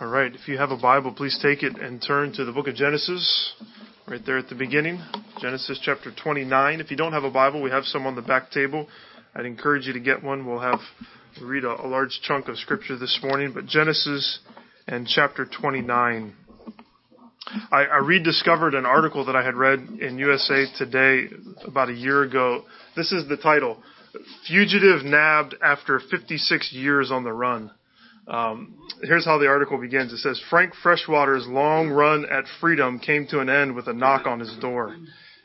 All right, if you have a Bible, please take it and turn to the book of Genesis, right there at the beginning. Genesis chapter 29. If you don't have a Bible, we have some on the back table. I'd encourage you to get one. We'll have read a, a large chunk of scripture this morning, but Genesis and chapter 29. I, I rediscovered an article that I had read in USA Today about a year ago. This is the title: "Fugitive Nabbed After 56 Years on the Run." Um, here's how the article begins. It says, Frank Freshwater's long run at freedom came to an end with a knock on his door.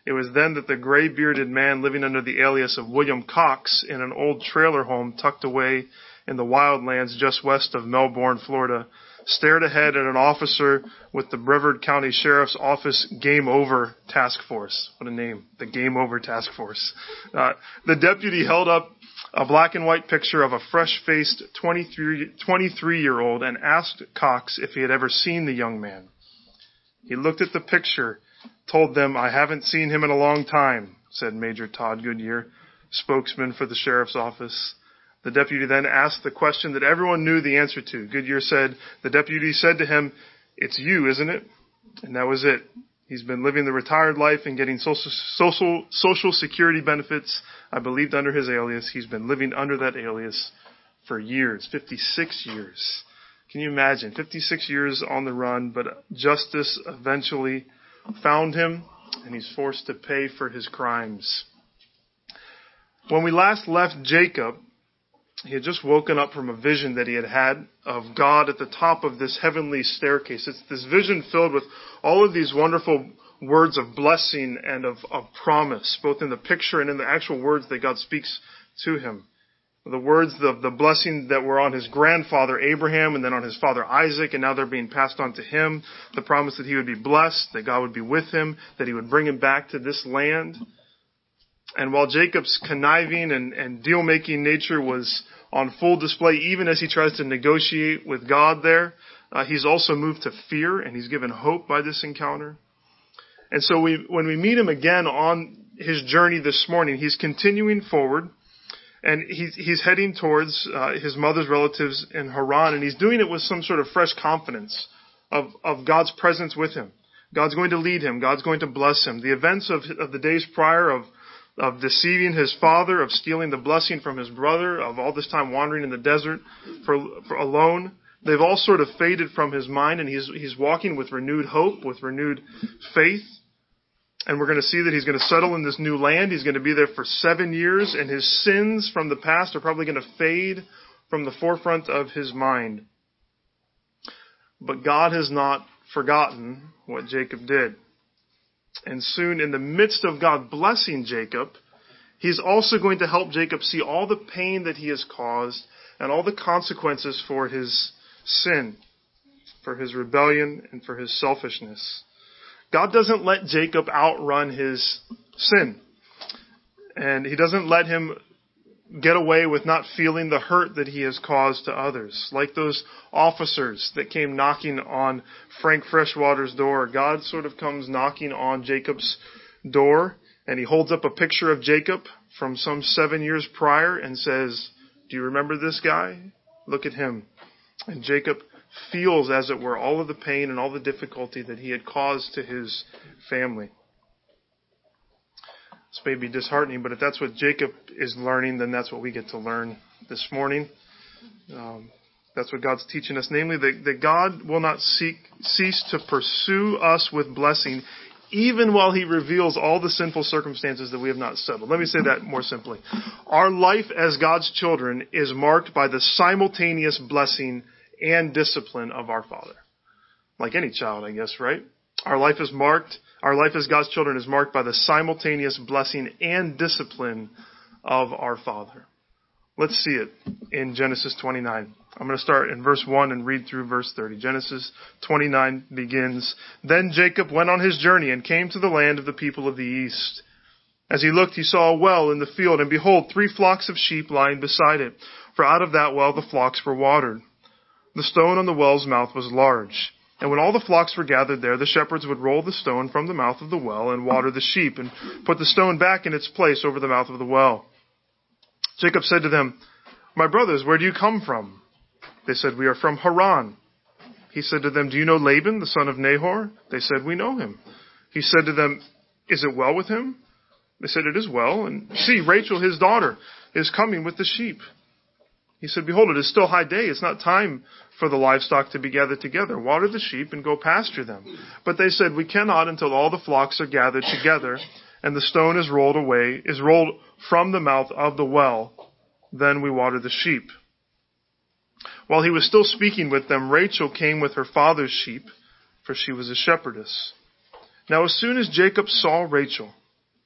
It was then that the gray bearded man living under the alias of William Cox in an old trailer home tucked away in the wildlands just west of Melbourne, Florida, stared ahead at an officer with the Brevard County Sheriff's Office Game Over Task Force. What a name. The Game Over Task Force. Uh, the deputy held up a black and white picture of a fresh-faced 23 year old and asked Cox if he had ever seen the young man. He looked at the picture, told them, I haven't seen him in a long time, said Major Todd Goodyear, spokesman for the sheriff's office. The deputy then asked the question that everyone knew the answer to. Goodyear said, the deputy said to him, it's you, isn't it? And that was it. He's been living the retired life and getting social, social, social security benefits. I believed under his alias. He's been living under that alias for years, 56 years. Can you imagine? 56 years on the run, but justice eventually found him and he's forced to pay for his crimes. When we last left Jacob, he had just woken up from a vision that he had had of God at the top of this heavenly staircase. It's this vision filled with all of these wonderful words of blessing and of, of promise, both in the picture and in the actual words that God speaks to him. The words, the, the blessing that were on his grandfather Abraham and then on his father Isaac, and now they're being passed on to him. The promise that he would be blessed, that God would be with him, that he would bring him back to this land. And while Jacob's conniving and, and deal making nature was on full display even as he tries to negotiate with God there. Uh, he's also moved to fear and he's given hope by this encounter. And so we, when we meet him again on his journey this morning, he's continuing forward and he's, he's heading towards uh, his mother's relatives in Haran and he's doing it with some sort of fresh confidence of, of God's presence with him. God's going to lead him. God's going to bless him. The events of, of the days prior of of deceiving his father, of stealing the blessing from his brother, of all this time wandering in the desert for, for alone. They've all sort of faded from his mind and he's, he's walking with renewed hope, with renewed faith. And we're going to see that he's going to settle in this new land. He's going to be there for seven years and his sins from the past are probably going to fade from the forefront of his mind. But God has not forgotten what Jacob did. And soon, in the midst of God blessing Jacob, He's also going to help Jacob see all the pain that he has caused and all the consequences for his sin, for his rebellion, and for his selfishness. God doesn't let Jacob outrun his sin. And he doesn't let him get away with not feeling the hurt that he has caused to others. Like those officers that came knocking on Frank Freshwater's door, God sort of comes knocking on Jacob's door and he holds up a picture of Jacob from some seven years prior and says, do you remember this guy? Look at him. And Jacob feels, as it were, all of the pain and all the difficulty that he had caused to his family. May be disheartening, but if that's what Jacob is learning, then that's what we get to learn this morning. Um, that's what God's teaching us, namely that, that God will not seek, cease to pursue us with blessing, even while He reveals all the sinful circumstances that we have not settled. Let me say that more simply. Our life as God's children is marked by the simultaneous blessing and discipline of our Father. Like any child, I guess, right? Our life is marked our life as God's children is marked by the simultaneous blessing and discipline of our Father. Let's see it in Genesis 29. I'm going to start in verse 1 and read through verse 30. Genesis 29 begins, Then Jacob went on his journey and came to the land of the people of the east. As he looked, he saw a well in the field, and behold, three flocks of sheep lying beside it. For out of that well the flocks were watered. The stone on the well's mouth was large. And when all the flocks were gathered there, the shepherds would roll the stone from the mouth of the well and water the sheep and put the stone back in its place over the mouth of the well. Jacob said to them, My brothers, where do you come from? They said, We are from Haran. He said to them, Do you know Laban, the son of Nahor? They said, We know him. He said to them, Is it well with him? They said, It is well. And see, Rachel, his daughter, is coming with the sheep. He said, Behold, it is still high day. It's not time for the livestock to be gathered together. Water the sheep and go pasture them. But they said, We cannot until all the flocks are gathered together and the stone is rolled away, is rolled from the mouth of the well. Then we water the sheep. While he was still speaking with them, Rachel came with her father's sheep, for she was a shepherdess. Now as soon as Jacob saw Rachel,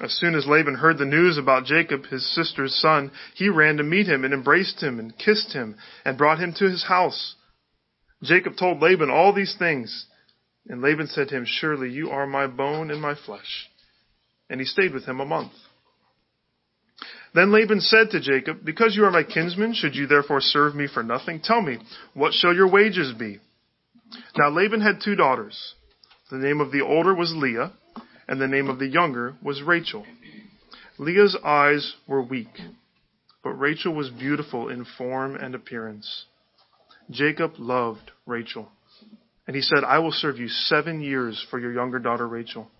As soon as Laban heard the news about Jacob, his sister's son, he ran to meet him and embraced him and kissed him and brought him to his house. Jacob told Laban all these things, and Laban said to him, Surely you are my bone and my flesh. And he stayed with him a month. Then Laban said to Jacob, Because you are my kinsman, should you therefore serve me for nothing? Tell me, what shall your wages be? Now Laban had two daughters. The name of the older was Leah, and the name of the younger was Rachel. Leah's eyes were weak, but Rachel was beautiful in form and appearance. Jacob loved Rachel, and he said, I will serve you seven years for your younger daughter Rachel.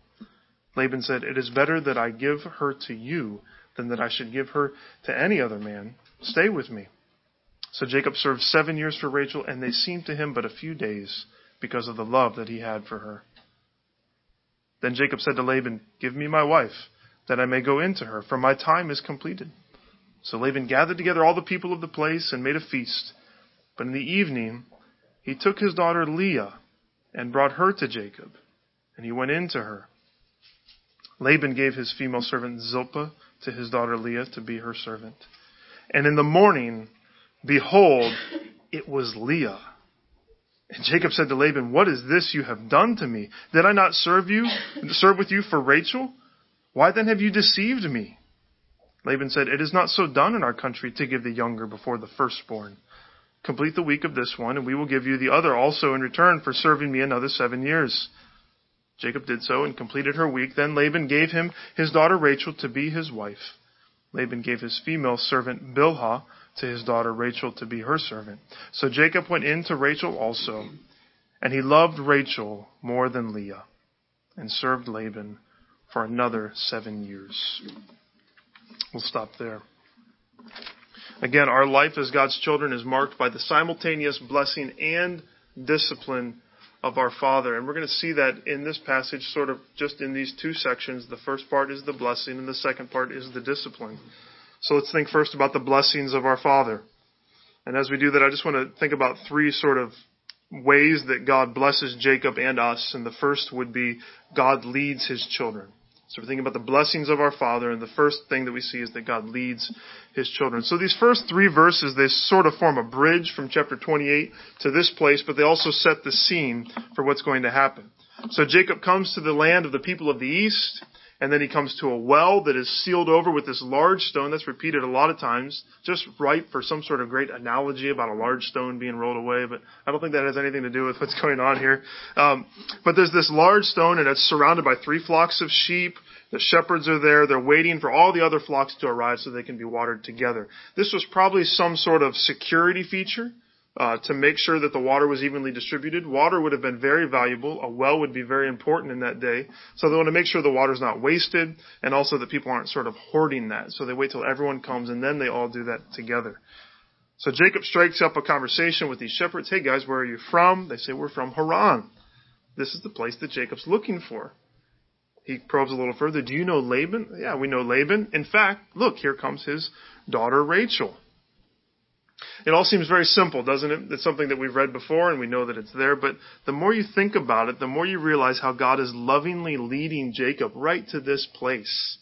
Laban said, It is better that I give her to you than that I should give her to any other man. Stay with me. So Jacob served seven years for Rachel, and they seemed to him but a few days because of the love that he had for her. Then Jacob said to Laban, Give me my wife, that I may go in to her, for my time is completed. So Laban gathered together all the people of the place and made a feast. But in the evening he took his daughter Leah and brought her to Jacob, and he went in to her. Laban gave his female servant Zilpah to his daughter Leah to be her servant. And in the morning, behold, it was Leah. And Jacob said to Laban, What is this you have done to me? Did I not serve you, serve with you for Rachel? Why then have you deceived me? Laban said, It is not so done in our country to give the younger before the firstborn. Complete the week of this one, and we will give you the other also in return for serving me another seven years. Jacob did so and completed her week. Then Laban gave him his daughter Rachel to be his wife. Laban gave his female servant Bilhah to his daughter Rachel to be her servant. So Jacob went in to Rachel also, and he loved Rachel more than Leah, and served Laban for another seven years. We'll stop there. Again, our life as God's children is marked by the simultaneous blessing and discipline of our Father. And we're going to see that in this passage, sort of just in these two sections. The first part is the blessing, and the second part is the discipline. So let's think first about the blessings of our Father. And as we do that, I just want to think about three sort of ways that God blesses Jacob and us. And the first would be God leads his children. So we're thinking about the blessings of our Father, and the first thing that we see is that God leads His children. So these first three verses, they sort of form a bridge from chapter 28 to this place, but they also set the scene for what's going to happen. So Jacob comes to the land of the people of the east, and then he comes to a well that is sealed over with this large stone that's repeated a lot of times, just right for some sort of great analogy about a large stone being rolled away, but I don't think that has anything to do with what's going on here. Um, but there's this large stone and it's surrounded by three flocks of sheep. The shepherds are there. They're waiting for all the other flocks to arrive so they can be watered together. This was probably some sort of security feature uh, to make sure that the water was evenly distributed. Water would have been very valuable. A well would be very important in that day. So they want to make sure the water is not wasted and also that people aren't sort of hoarding that. So they wait till everyone comes and then they all do that together. So Jacob strikes up a conversation with these shepherds. Hey guys, where are you from? They say, we're from Haran. This is the place that Jacob's looking for. He probes a little further. Do you know Laban? Yeah, we know Laban. In fact, look, here comes his daughter Rachel. It all seems very simple, doesn't it? It's something that we've read before and we know that it's there, but the more you think about it, the more you realize how God is lovingly leading Jacob right to this place.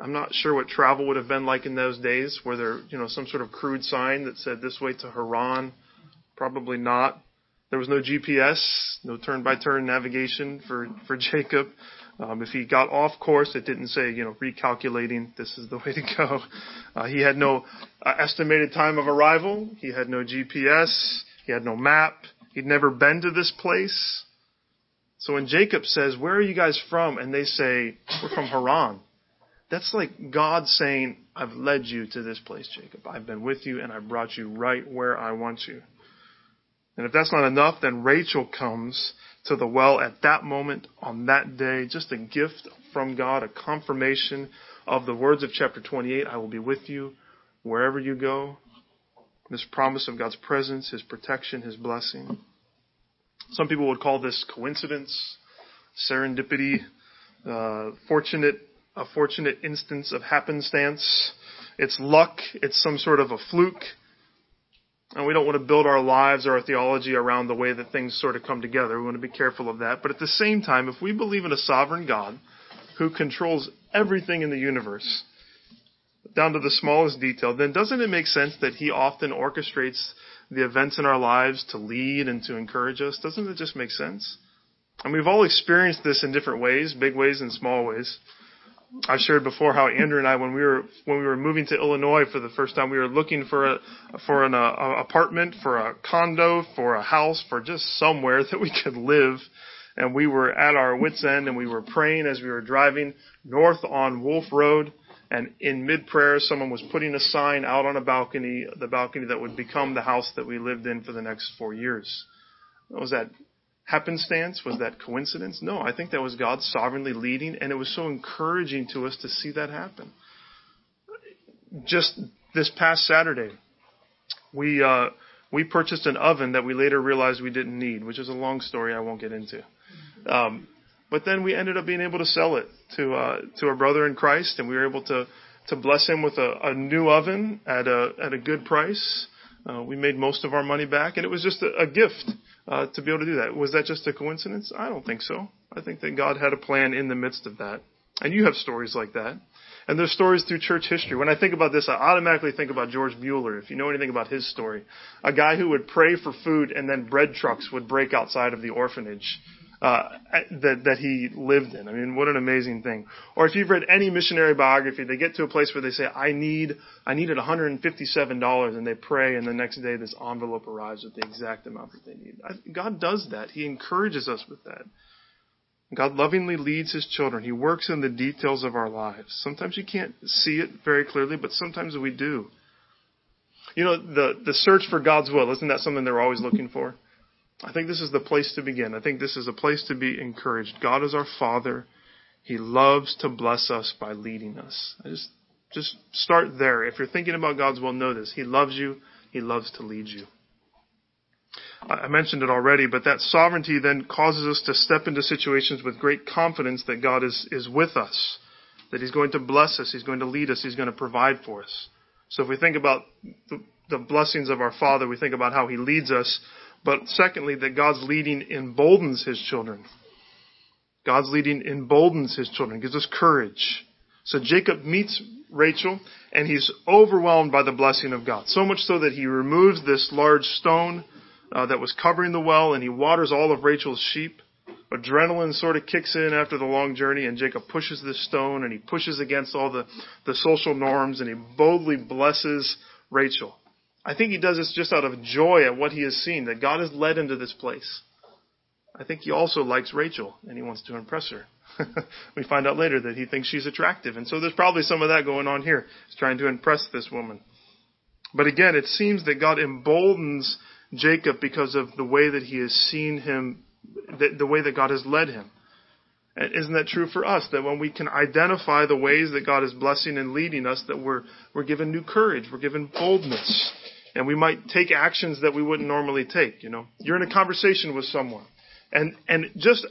I'm not sure what travel would have been like in those days. Were there, you know, some sort of crude sign that said this way to Haran? Probably not. There was no GPS, no turn-by-turn navigation for, for Jacob. Um, if he got off course, it didn't say, you know, recalculating, this is the way to go. Uh, he had no uh, estimated time of arrival. He had no GPS. He had no map. He'd never been to this place. So when Jacob says, where are you guys from? And they say, we're from Haran. That's like God saying, I've led you to this place, Jacob. I've been with you and I brought you right where I want you. And if that's not enough, then Rachel comes to the well at that moment on that day, just a gift from God, a confirmation of the words of chapter 28 I will be with you wherever you go. This promise of God's presence, His protection, His blessing. Some people would call this coincidence, serendipity, uh, fortunate, a fortunate instance of happenstance. It's luck. It's some sort of a fluke. And we don't want to build our lives or our theology around the way that things sort of come together. We want to be careful of that. But at the same time, if we believe in a sovereign God who controls everything in the universe, down to the smallest detail, then doesn't it make sense that he often orchestrates the events in our lives to lead and to encourage us? Doesn't it just make sense? And we've all experienced this in different ways, big ways and small ways. I've shared before how Andrew and I, when we were when we were moving to Illinois for the first time, we were looking for a for an uh, apartment, for a condo, for a house, for just somewhere that we could live. And we were at our wits' end, and we were praying as we were driving north on Wolf Road. And in mid prayer, someone was putting a sign out on a balcony, the balcony that would become the house that we lived in for the next four years. What was that happenstance? Was that coincidence? No, I think that was God sovereignly leading, and it was so encouraging to us to see that happen. Just this past Saturday, we uh, we purchased an oven that we later realized we didn't need, which is a long story I won't get into. Um, but then we ended up being able to sell it to uh, to a brother in Christ, and we were able to to bless him with a, a new oven at a at a good price. Uh, we made most of our money back, and it was just a, a gift uh, to be able to do that. Was that just a coincidence? I don't think so. I think that God had a plan in the midst of that. And you have stories like that. And there's stories through church history. When I think about this, I automatically think about George Mueller, if you know anything about his story. A guy who would pray for food and then bread trucks would break outside of the orphanage uh, that that he lived in. I mean, what an amazing thing. Or if you've read any missionary biography, they get to a place where they say, "I need, I needed 157 dollars," and they pray, and the next day this envelope arrives with the exact amount that they need. God does that. He encourages us with that. God lovingly leads His children. He works in the details of our lives. Sometimes you can't see it very clearly, but sometimes we do. You know, the the search for God's will isn't that something they're always looking for? I think this is the place to begin. I think this is a place to be encouraged. God is our Father. He loves to bless us by leading us. I just just start there. If you're thinking about God's will, know this. He loves you. He loves to lead you. I mentioned it already, but that sovereignty then causes us to step into situations with great confidence that God is, is with us, that He's going to bless us, He's going to lead us, He's going to provide for us. So if we think about the, the blessings of our Father, we think about how He leads us, but secondly, that God's leading emboldens his children. God's leading emboldens his children, gives us courage. So Jacob meets Rachel and he's overwhelmed by the blessing of God. So much so that he removes this large stone uh, that was covering the well and he waters all of Rachel's sheep. Adrenaline sort of kicks in after the long journey and Jacob pushes this stone and he pushes against all the, the social norms and he boldly blesses Rachel. I think he does this just out of joy at what he has seen, that God has led him to this place. I think he also likes Rachel and he wants to impress her. we find out later that he thinks she's attractive. And so there's probably some of that going on here. He's trying to impress this woman. But again, it seems that God emboldens Jacob because of the way that he has seen him, the, the way that God has led him. Isn't that true for us? That when we can identify the ways that God is blessing and leading us, that we're, we're given new courage, we're given boldness and we might take actions that we wouldn't normally take. You know, you're in a conversation with someone, and and just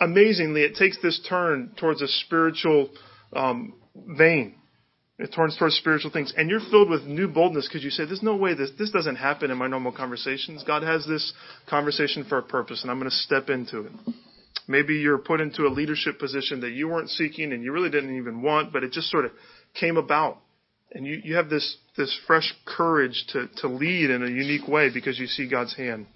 amazingly, it takes this turn towards a spiritual um, vein. It turns towards spiritual things, and you're filled with new boldness because you say, "There's no way this this doesn't happen in my normal conversations. God has this conversation for a purpose, and I'm going to step into it." Maybe you're put into a leadership position that you weren't seeking and you really didn't even want, but it just sort of came about and you, you have this, this fresh courage to, to lead in a unique way because you see God's hand.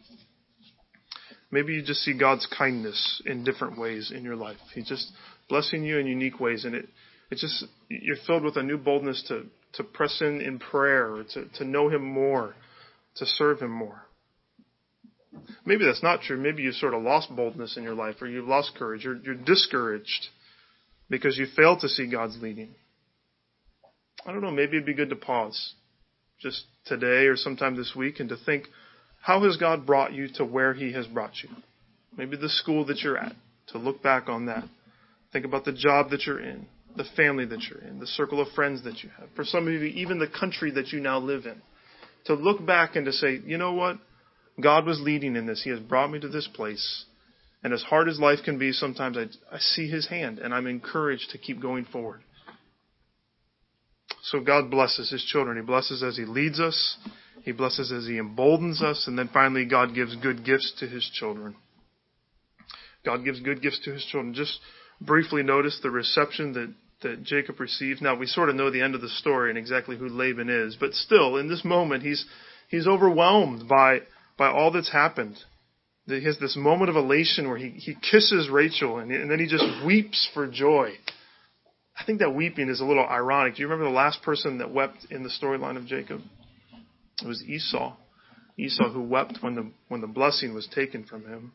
Maybe you just see God's kindness in different ways in your life. He's just blessing you in unique ways, and it it's just you're filled with a new boldness to to press in in prayer, to to know Him more, to serve Him more. Maybe that's not true. Maybe you've sort of lost boldness in your life, or you've lost courage. You're you're discouraged because you failed to see God's leading. I don't know. Maybe it'd be good to pause, just today or sometime this week, and to think how has God brought you to where He has brought you? Maybe the school that you're at, to look back on that. Think about the job that you're in, the family that you're in, the circle of friends that you have. For some of you, even the country that you now live in. To look back and to say, you know what? God was leading in this. He has brought me to this place. And as hard as life can be, sometimes I, I see His hand and I'm encouraged to keep going forward. So God blesses His children. He blesses as He leads us. He blesses as He emboldens us, and then finally, God gives good gifts to His children. God gives good gifts to His children. Just briefly notice the reception that, that Jacob receives. Now, we sort of know the end of the story and exactly who Laban is, but still, in this moment, he's, he's overwhelmed by, by all that's happened. He has this moment of elation where he, he kisses Rachel and, and then he just weeps for joy. I think that weeping is a little ironic. Do you remember the last person that wept in the storyline of Jacob? It was Esau. Esau who wept when the when the blessing was taken from him.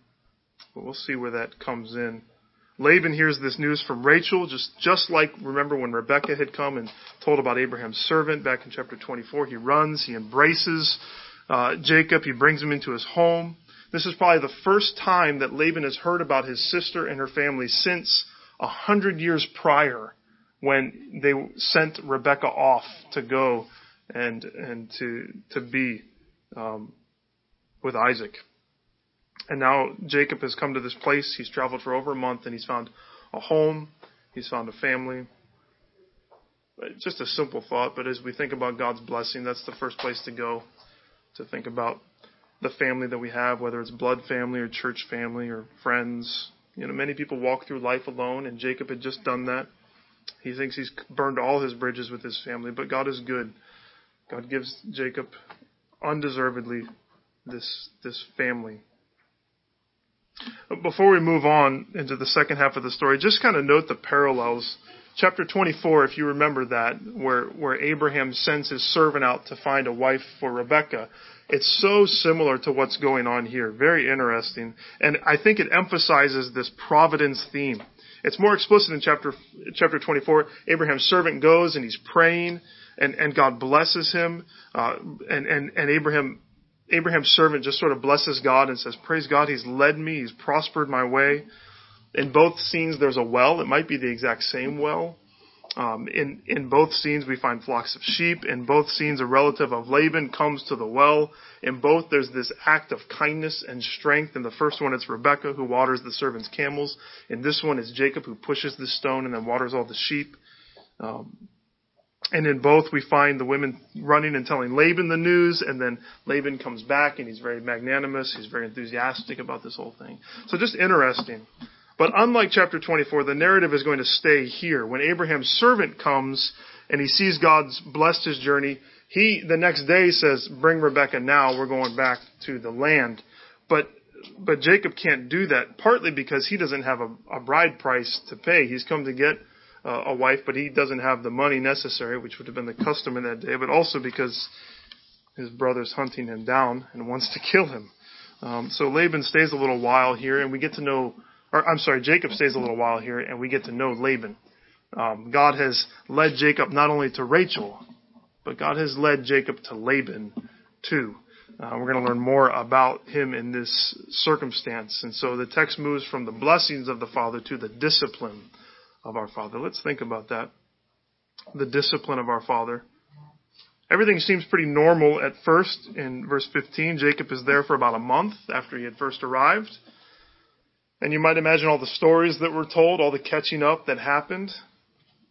But we'll see where that comes in. Laban hears this news from Rachel, just just like remember when Rebekah had come and told about Abraham's servant back in chapter 24. He runs, he embraces uh, Jacob, he brings him into his home. This is probably the first time that Laban has heard about his sister and her family since a hundred years prior, when they sent Rebekah off to go and and to to be um, with Isaac. And now Jacob has come to this place. He's traveled for over a month and he's found a home. He's found a family. Just a simple thought, but as we think about God's blessing, that's the first place to go to think about the family that we have, whether it's blood family or church family or friends. You know, many people walk through life alone, and Jacob had just done that. He thinks he's burned all his bridges with his family, but God is good. God gives Jacob undeservedly this this family. Before we move on into the second half of the story, just kind of note the parallels. Chapter 24, if you remember that, where, where Abraham sends his servant out to find a wife for Rebekah, it's so similar to what's going on here. Very interesting. And I think it emphasizes this providence theme. It's more explicit in chapter, chapter 24. Abraham's servant goes and he's praying and, and God blesses him. Uh, and, and, and Abraham, Abraham's servant just sort of blesses God and says, praise God, he's led me, he's prospered my way. In both scenes, there's a well. It might be the exact same well. Um, in in both scenes, we find flocks of sheep. In both scenes, a relative of Laban comes to the well. In both, there's this act of kindness and strength. In the first one, it's Rebecca who waters the servant's camels. In this one, it's Jacob who pushes the stone and then waters all the sheep. Um, and in both, we find the women running and telling Laban the news, and then Laban comes back and he's very magnanimous. He's very enthusiastic about this whole thing. So just interesting. But unlike chapter 24, the narrative is going to stay here. When Abraham's servant comes and he sees God's blessed his journey, he the next day says, "Bring Rebecca now. We're going back to the land." But but Jacob can't do that, partly because he doesn't have a, a bride price to pay. He's come to get uh, a wife, but he doesn't have the money necessary, which would have been the custom in that day. But also because his brother's hunting him down and wants to kill him. Um, so Laban stays a little while here, and we get to know or I'm sorry, Jacob stays a little while here, and we get to know Laban. Um, God has led Jacob not only to Rachel, but God has led Jacob to Laban too. Uh, we're going to learn more about him in this circumstance. And so the text moves from the blessings of the Father to the discipline of our Father. Let's think about that. The discipline of our Father. Everything seems pretty normal at first. In verse 15, Jacob is there for about a month after he had first arrived. And you might imagine all the stories that were told, all the catching up that happened.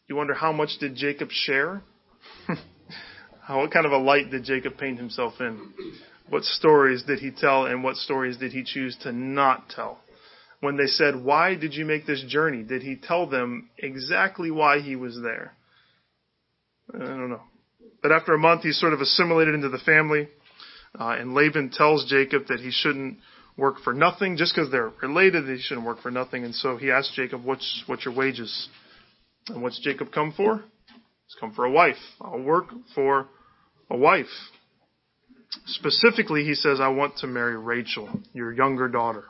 You wonder how much did Jacob share? what kind of a light did Jacob paint himself in? What stories did he tell and what stories did he choose to not tell? When they said, Why did you make this journey? Did he tell them exactly why he was there? I don't know. But after a month, he's sort of assimilated into the family. Uh, and Laban tells Jacob that he shouldn't work for nothing. Just because they're related, they shouldn't work for nothing. And so he asked Jacob, what's, what's your wages? And what's Jacob come for? He's come for a wife. I'll work for a wife. Specifically, he says, I want to marry Rachel, your younger daughter.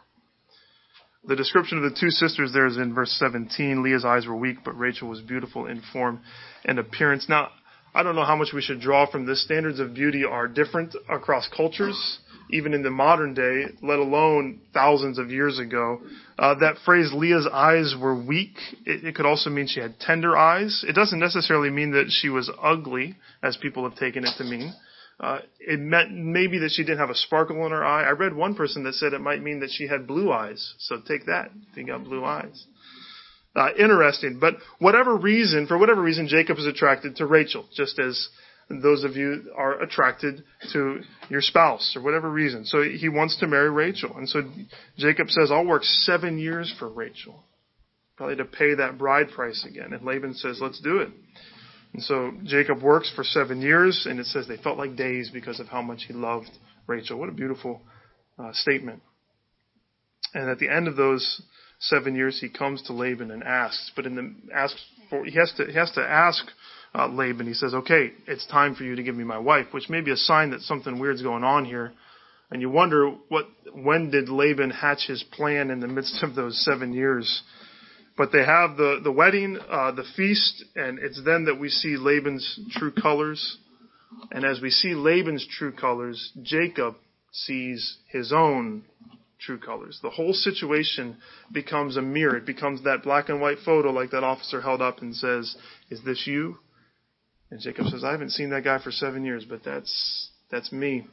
The description of the two sisters there is in verse 17. Leah's eyes were weak, but Rachel was beautiful in form and appearance. Now, I don't know how much we should draw from this. Standards of beauty are different across cultures, even in the modern day, let alone thousands of years ago. Uh, that phrase, Leah's eyes were weak, it, it could also mean she had tender eyes. It doesn't necessarily mean that she was ugly, as people have taken it to mean. Uh, it meant maybe that she didn't have a sparkle in her eye. I read one person that said it might mean that she had blue eyes. So take that. You got blue eyes uh, interesting. But whatever reason, for whatever reason, Jacob is attracted to Rachel, just as those of you are attracted to your spouse or whatever reason. So he wants to marry Rachel. And so Jacob says, I'll work seven years for Rachel. Probably to pay that bride price again. And Laban says, let's do it. And so Jacob works for seven years, and it says they felt like days because of how much he loved Rachel. What a beautiful uh, statement. And at the end of those seven years, he comes to Laban and asks, but in the asks for he has to he has to ask uh, Laban. He says, "Okay, it's time for you to give me my wife," which may be a sign that something weird's going on here. And you wonder what when did Laban hatch his plan in the midst of those seven years? But they have the the wedding, uh, the feast, and it's then that we see Laban's true colors. And as we see Laban's true colors, Jacob sees his own true colors. The whole situation becomes a mirror. It becomes that black and white photo like that officer held up and says, Is this you? And Jacob says, I haven't seen that guy for seven years, but that's, that's me.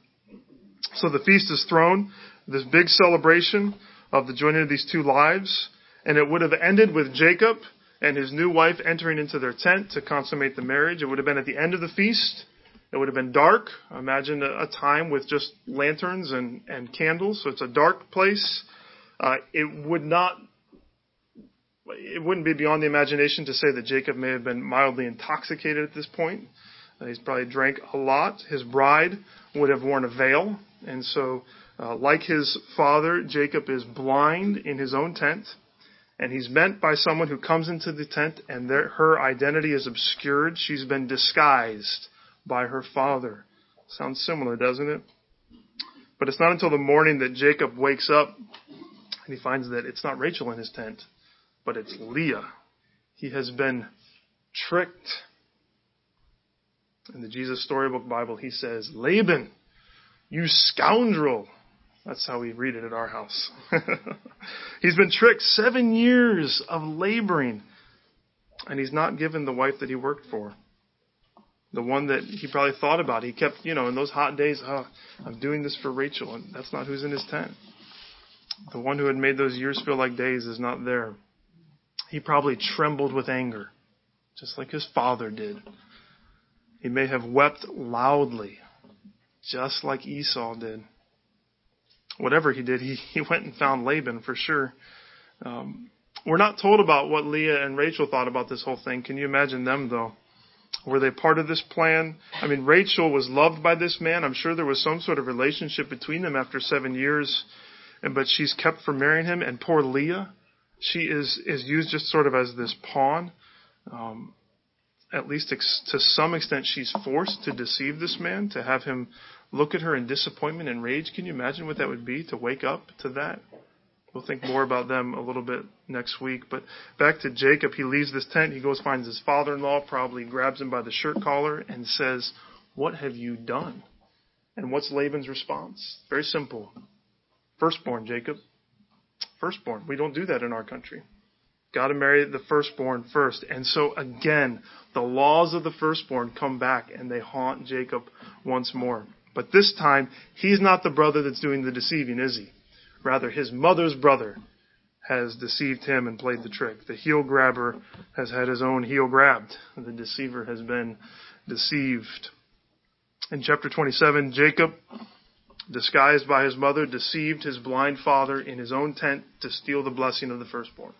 So the feast is thrown, this big celebration of the joining of these two lives, and it would have ended with Jacob and his new wife entering into their tent to consummate the marriage. It would have been at the end of the feast. It would have been dark. Imagine a, time with just lanterns and, and candles. So it's a dark place. Uh, it would not, it wouldn't be beyond the imagination to say that Jacob may have been mildly intoxicated at this point. Uh, he's probably drank a lot. His bride would have worn a veil. And so, uh, like his father, Jacob is blind in his own tent. And he's met by someone who comes into the tent and her identity is obscured. She's been disguised by her father. Sounds similar, doesn't it? But it's not until the morning that Jacob wakes up and he finds that it's not Rachel in his tent, but it's Leah. He has been tricked. In the Jesus Storybook Bible, he says, Laban, you scoundrel. That's how we read it at our house. he's been tricked seven years of laboring, and he's not given the wife that he worked for the one that he probably thought about. He kept, you know, in those hot days, oh, I'm doing this for Rachel, and that's not who's in his tent. The one who had made those years feel like days is not there. He probably trembled with anger, just like his father did. He may have wept loudly, just like Esau did. Whatever he did, he, he went and found Laban for sure. Um, we're not told about what Leah and Rachel thought about this whole thing. Can you imagine them, though? Were they part of this plan? I mean, Rachel was loved by this man. I'm sure there was some sort of relationship between them after seven years, but she's kept from marrying him. And poor Leah, she is is used just sort of as this pawn. Um, at least ex- to some extent, she's forced to deceive this man, to have him look at her in disappointment and rage. Can you imagine what that would be to wake up to that? We'll think more about them a little bit next week. But back to Jacob, he leaves this tent. He goes, finds his father in law, probably grabs him by the shirt collar and says, What have you done? And what's Laban's response? Very simple. Firstborn, Jacob. Firstborn. We don't do that in our country. Got to marry the firstborn first. And so again, the laws of the firstborn come back and they haunt Jacob once more. But this time, he's not the brother that's doing the deceiving, is he? Rather, his mother's brother has deceived him and played the trick. The heel grabber has had his own heel grabbed. The deceiver has been deceived. In chapter 27, Jacob, disguised by his mother, deceived his blind father in his own tent to steal the blessing of the firstborn.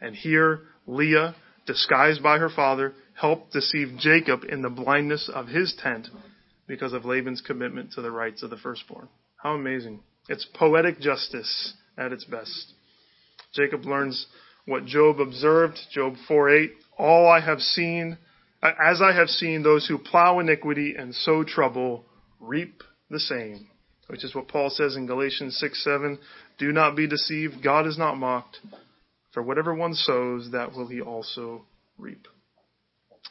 And here, Leah, disguised by her father, helped deceive Jacob in the blindness of his tent because of Laban's commitment to the rights of the firstborn. How amazing. It's poetic justice at its best. Jacob learns what Job observed, Job 4:8, all I have seen, as I have seen those who plow iniquity and sow trouble reap the same, which is what Paul says in Galatians 6:7, do not be deceived, God is not mocked, for whatever one sows, that will he also reap.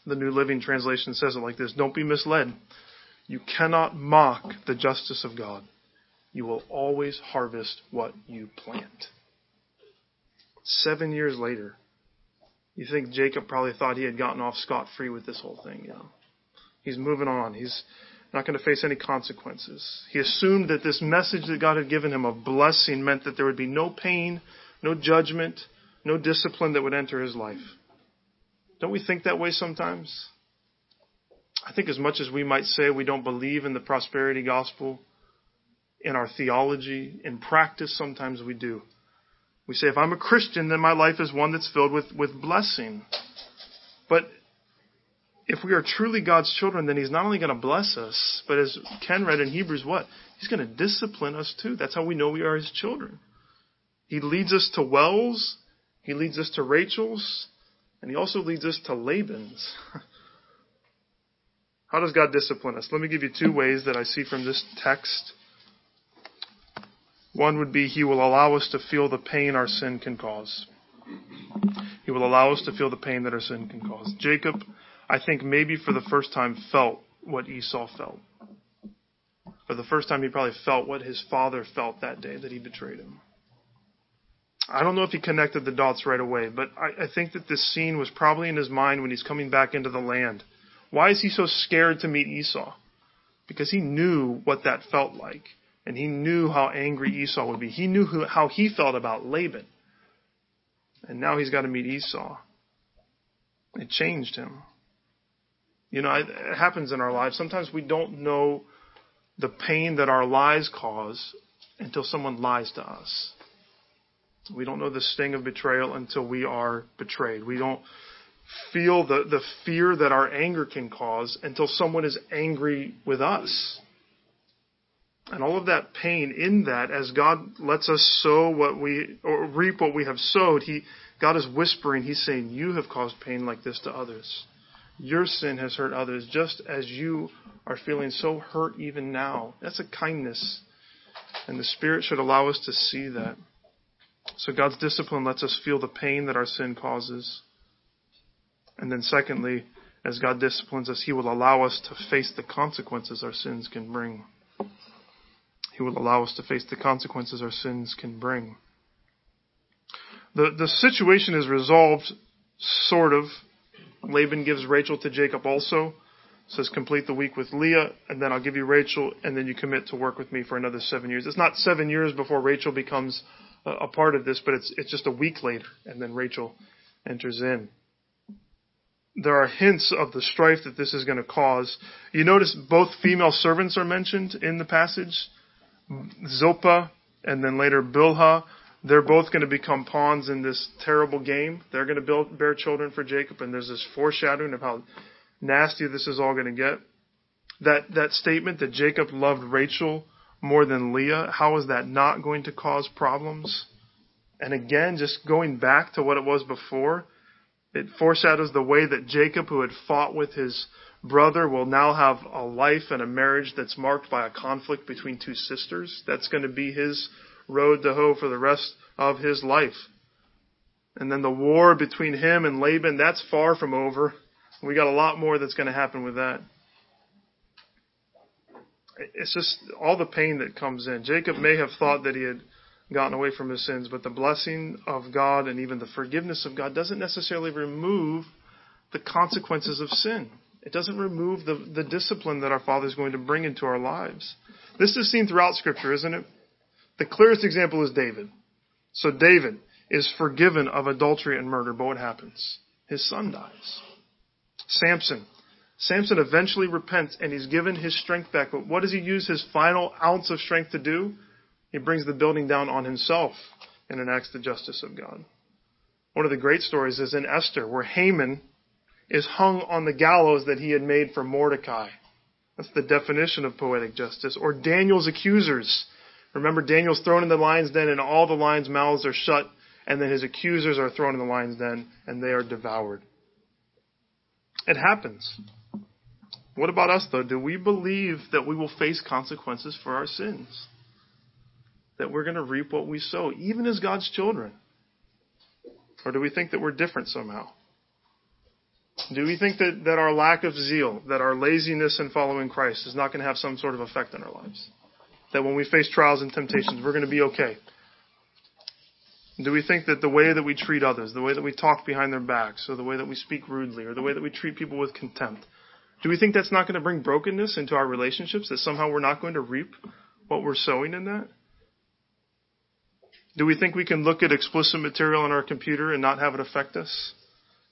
The New Living Translation says it like this, don't be misled. You cannot mock the justice of God. You will always harvest what you plant. Seven years later, you think Jacob probably thought he had gotten off scot free with this whole thing, you know. He's moving on. He's not going to face any consequences. He assumed that this message that God had given him of blessing meant that there would be no pain, no judgment, no discipline that would enter his life. Don't we think that way sometimes? I think as much as we might say we don't believe in the prosperity gospel, in our theology, in practice, sometimes we do. We say, if I'm a Christian, then my life is one that's filled with, with blessing. But if we are truly God's children, then He's not only going to bless us, but as Ken read in Hebrews, what? He's going to discipline us too. That's how we know we are His children. He leads us to wells, He leads us to Rachel's, and He also leads us to Laban's. how does God discipline us? Let me give you two ways that I see from this text. One would be He will allow us to feel the pain our sin can cause. He will allow us to feel the pain that our sin can cause. Jacob, I think maybe for the first time felt what Esau felt. For the first time he probably felt what his father felt that day that he betrayed him. I don't know if he connected the dots right away, but I, I think that this scene was probably in his mind when he's coming back into the land. Why is he so scared to meet Esau? Because he knew what that felt like. And he knew how angry Esau would be. He knew who, how he felt about Laban. And now he's got to meet Esau. It changed him. You know, it happens in our lives. Sometimes we don't know the pain that our lies cause until someone lies to us. We don't know the sting of betrayal until we are betrayed. We don't feel the, the fear that our anger can cause until someone is angry with us. And all of that pain in that, as God lets us sow what we, or reap what we have sowed, He, God is whispering, He's saying, You have caused pain like this to others. Your sin has hurt others just as you are feeling so hurt even now. That's a kindness. And the Spirit should allow us to see that. So God's discipline lets us feel the pain that our sin causes. And then secondly, as God disciplines us, He will allow us to face the consequences our sins can bring. He will allow us to face the consequences our sins can bring. The, the situation is resolved, sort of. Laban gives Rachel to Jacob also. Says, complete the week with Leah, and then I'll give you Rachel, and then you commit to work with me for another seven years. It's not seven years before Rachel becomes a, part of this, but it's, it's just a week later, and then Rachel enters in there are hints of the strife that this is going to cause. You notice both female servants are mentioned in the passage. Zilpah and then later Bilhah, they're both going to become pawns in this terrible game. They're going to build, bear children for Jacob, and there's this foreshadowing of how nasty this is all going to get. That that statement that Jacob loved Rachel more than Leah, how is that not going to cause problems? And again, just going back to what it was before, it foreshadows the way that Jacob, who had fought with his brother will now have a life and a marriage that's marked by a conflict between two sisters. That's going to be his road to hoe for the rest of his life. And then the war between him and Laban, that's far from over. We got a lot more that's going to happen with that. It's just all the pain that comes in. Jacob may have thought that he had gotten away from his sins, but the blessing of God and even the forgiveness of God doesn't necessarily remove the consequences of sin. It doesn't remove the, the discipline that our Father is going to bring into our lives. This is seen throughout Scripture, isn't it? The clearest example is David. So David is forgiven of adultery and murder, but what happens? His son dies. Samson. Samson eventually repents and he's given his strength back, but what does he use his final ounce of strength to do? He brings the building down on himself and enacts the justice of God. One of the great stories is in Esther, where Haman is hung on the gallows that he had made for Mordecai. That's the definition of poetic justice. Or Daniel's accusers Remember, Daniel's thrown in the lion's den, and all the lions' mouths are shut, and then his accusers are thrown in the lion's den, and they are devoured. It happens. What about us, though? Do we believe that we will face consequences for our sins? That we're going to reap what we sow, even as God's children? Or do we think that we're different somehow? Do we think that, that our lack of zeal, that our laziness in following Christ is not going to have some sort of effect on our lives? That when we face trials and temptations, we're going to be okay? Do we think that the way that we treat others, the way that we talk behind their backs, or the way that we speak rudely, or the way that we treat people with contempt, do we think that's not going to bring brokenness into our relationships, that somehow we're not going to reap what we're sowing in that? Do we think we can look at explicit material on our computer and not have it affect us?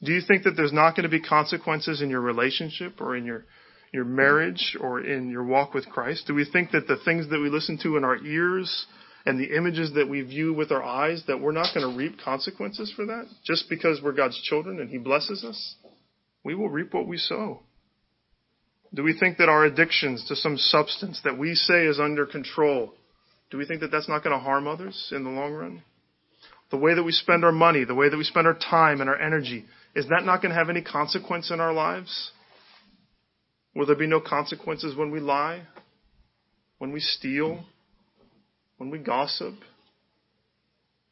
Do you think that there's not going to be consequences in your relationship or in your your marriage or in your walk with Christ? Do we think that the things that we listen to in our ears and the images that we view with our eyes that we're not going to reap consequences for that just because we're God's children and he blesses us? We will reap what we sow. Do we think that our addictions to some substance that we say is under control, do we think that that's not going to harm others in the long run? The way that we spend our money, the way that we spend our time and our energy, is that not going to have any consequence in our lives? Will there be no consequences when we lie? When we steal? When we gossip?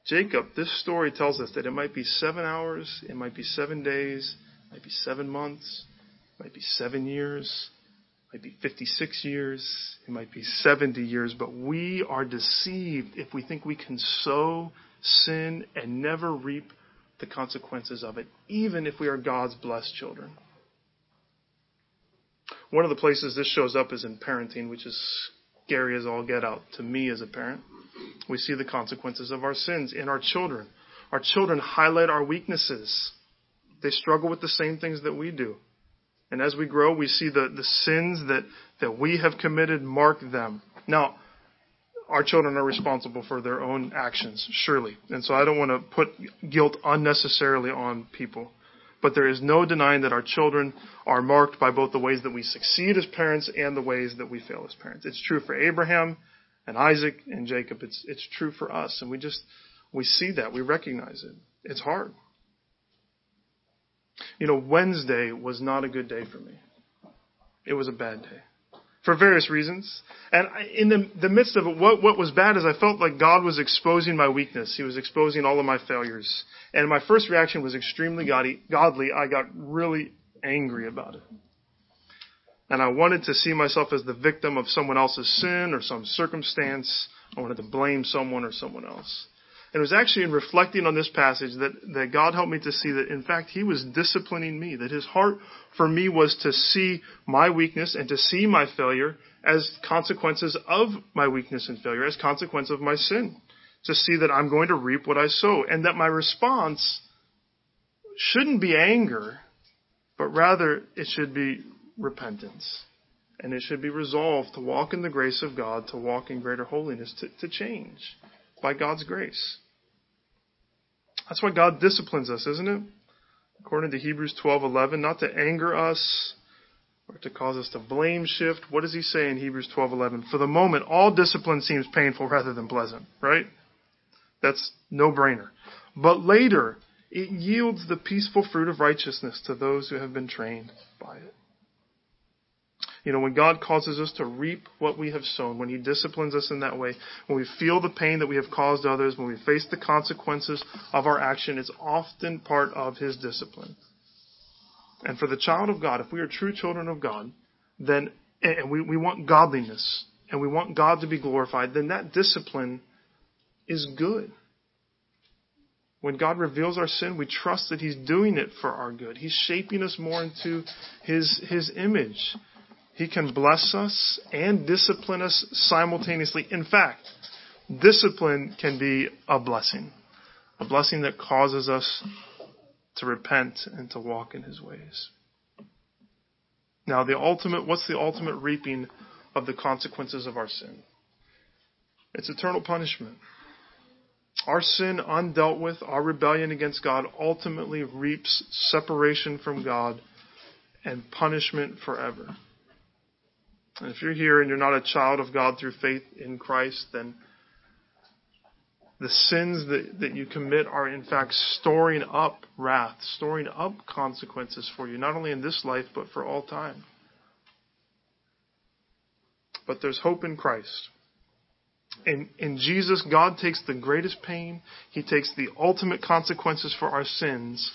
Jacob, this story tells us that it might be seven hours, it might be seven days, it might be seven months, it might be seven years, it might be 56 years, it might be 70 years, but we are deceived if we think we can sow sin and never reap the consequences of it, even if we are God's blessed children. One of the places this shows up is in parenting, which is scary as all get out to me as a parent. We see the consequences of our sins in our children. Our children highlight our weaknesses. They struggle with the same things that we do. And as we grow, we see the, the sins that, that we have committed mark them. Now, our children are responsible for their own actions, surely. And so I don't want to put guilt unnecessarily on people. But there is no denying that our children are marked by both the ways that we succeed as parents and the ways that we fail as parents. It's true for Abraham and Isaac and Jacob. It's, it's true for us. And we just, we see that. We recognize it. It's hard. You know, Wednesday was not a good day for me. It was a bad day for various reasons. And in the, the midst of it, what, what was bad is I felt like God was exposing my weakness. He was exposing all of my failures. And my first reaction was extremely godly. I got really angry about it. And I wanted to see myself as the victim of someone else's sin or some circumstance. I wanted to blame someone or someone else. And it was actually in reflecting on this passage that, that God helped me to see that, in fact, He was disciplining me, that His heart for me was to see my weakness and to see my failure as consequences of my weakness and failure, as consequence of my sin. To see that I'm going to reap what I sow, and that my response shouldn't be anger, but rather it should be repentance. And it should be resolved to walk in the grace of God, to walk in greater holiness, to, to change by God's grace. That's why God disciplines us, isn't it? According to Hebrews 12:11, not to anger us or to cause us to blame shift. What does he say in Hebrews 12:11? For the moment, all discipline seems painful rather than pleasant, right? That's no-brainer. But later, it yields the peaceful fruit of righteousness to those who have been trained by it. You know, when God causes us to reap what we have sown, when He disciplines us in that way, when we feel the pain that we have caused others, when we face the consequences of our action, it's often part of His discipline. And for the child of God, if we are true children of God, then, and we, we want godliness, and we want God to be glorified, then that discipline is good. When God reveals our sin, we trust that He's doing it for our good. He's shaping us more into His, His image. He can bless us and discipline us simultaneously. In fact, discipline can be a blessing, a blessing that causes us to repent and to walk in His ways. Now, the ultimate, what's the ultimate reaping of the consequences of our sin? It's eternal punishment. Our sin undealt with, our rebellion against God ultimately reaps separation from God and punishment forever. And if you're here and you're not a child of God through faith in Christ, then the sins that, that you commit are in fact storing up wrath, storing up consequences for you, not only in this life, but for all time. But there's hope in Christ. In, in Jesus, God takes the greatest pain, He takes the ultimate consequences for our sins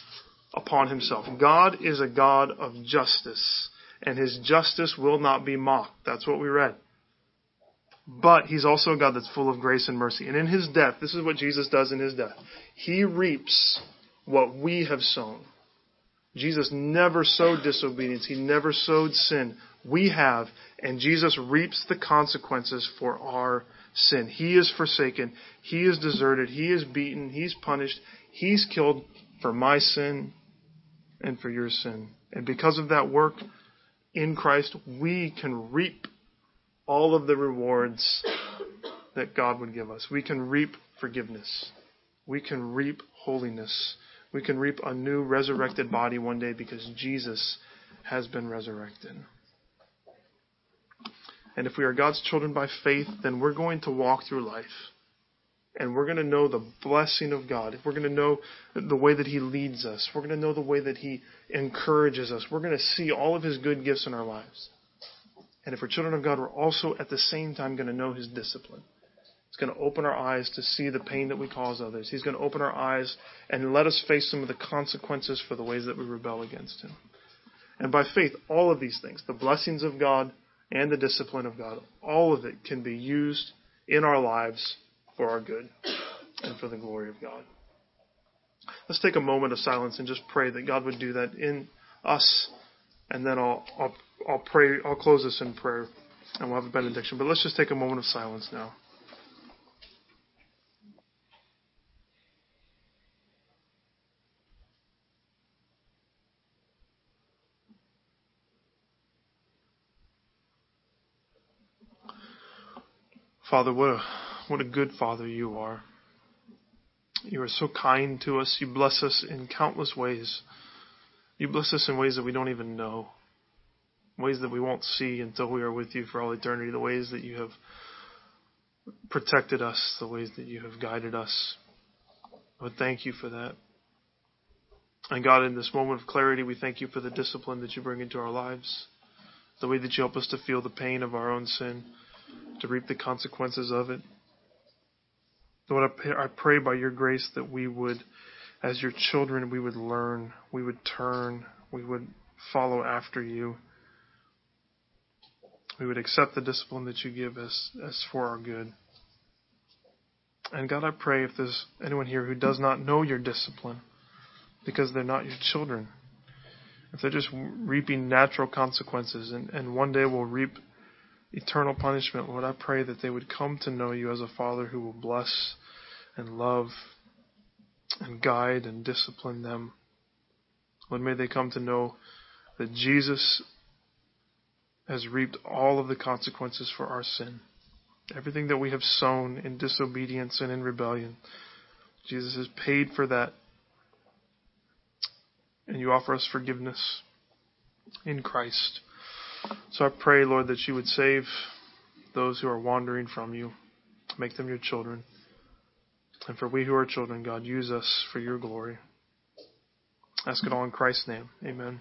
upon Himself. God is a God of justice, and His justice will not be mocked. That's what we read. But he's also a God that's full of grace and mercy. And in his death, this is what Jesus does in his death. He reaps what we have sown. Jesus never sowed disobedience. He never sowed sin. We have, and Jesus reaps the consequences for our sin. He is forsaken. He is deserted. He is beaten. He's punished. He's killed for my sin and for your sin. And because of that work in Christ, we can reap all of the rewards that God would give us. We can reap forgiveness. We can reap holiness. We can reap a new resurrected body one day because Jesus has been resurrected. And if we are God's children by faith, then we're going to walk through life. And we're going to know the blessing of God. We're going to know the way that He leads us. We're going to know the way that He encourages us. We're going to see all of His good gifts in our lives. And if we're children of God, we're also at the same time going to know His discipline. He's going to open our eyes to see the pain that we cause others. He's going to open our eyes and let us face some of the consequences for the ways that we rebel against Him. And by faith, all of these things, the blessings of God and the discipline of God, all of it can be used in our lives for our good and for the glory of God. Let's take a moment of silence and just pray that God would do that in us, and then I'll, I'll I'll pray. I'll close this in prayer, and we'll have a benediction. But let's just take a moment of silence now. Father, what a what a good Father you are. You are so kind to us. You bless us in countless ways. You bless us in ways that we don't even know ways that we won't see until we are with you for all eternity, the ways that you have protected us, the ways that you have guided us. But thank you for that. And God, in this moment of clarity, we thank you for the discipline that you bring into our lives, the way that you help us to feel the pain of our own sin, to reap the consequences of it. Lord, I pray by your grace that we would, as your children, we would learn, we would turn, we would follow after you we would accept the discipline that you give us as for our good. And God, I pray if there's anyone here who does not know your discipline because they're not your children, if they're just reaping natural consequences and, and one day will reap eternal punishment, Lord, I pray that they would come to know you as a Father who will bless and love and guide and discipline them. Lord, may they come to know that Jesus has reaped all of the consequences for our sin. Everything that we have sown in disobedience and in rebellion, Jesus has paid for that. And you offer us forgiveness in Christ. So I pray, Lord, that you would save those who are wandering from you, make them your children. And for we who are children, God, use us for your glory. ask it all in Christ's name. Amen.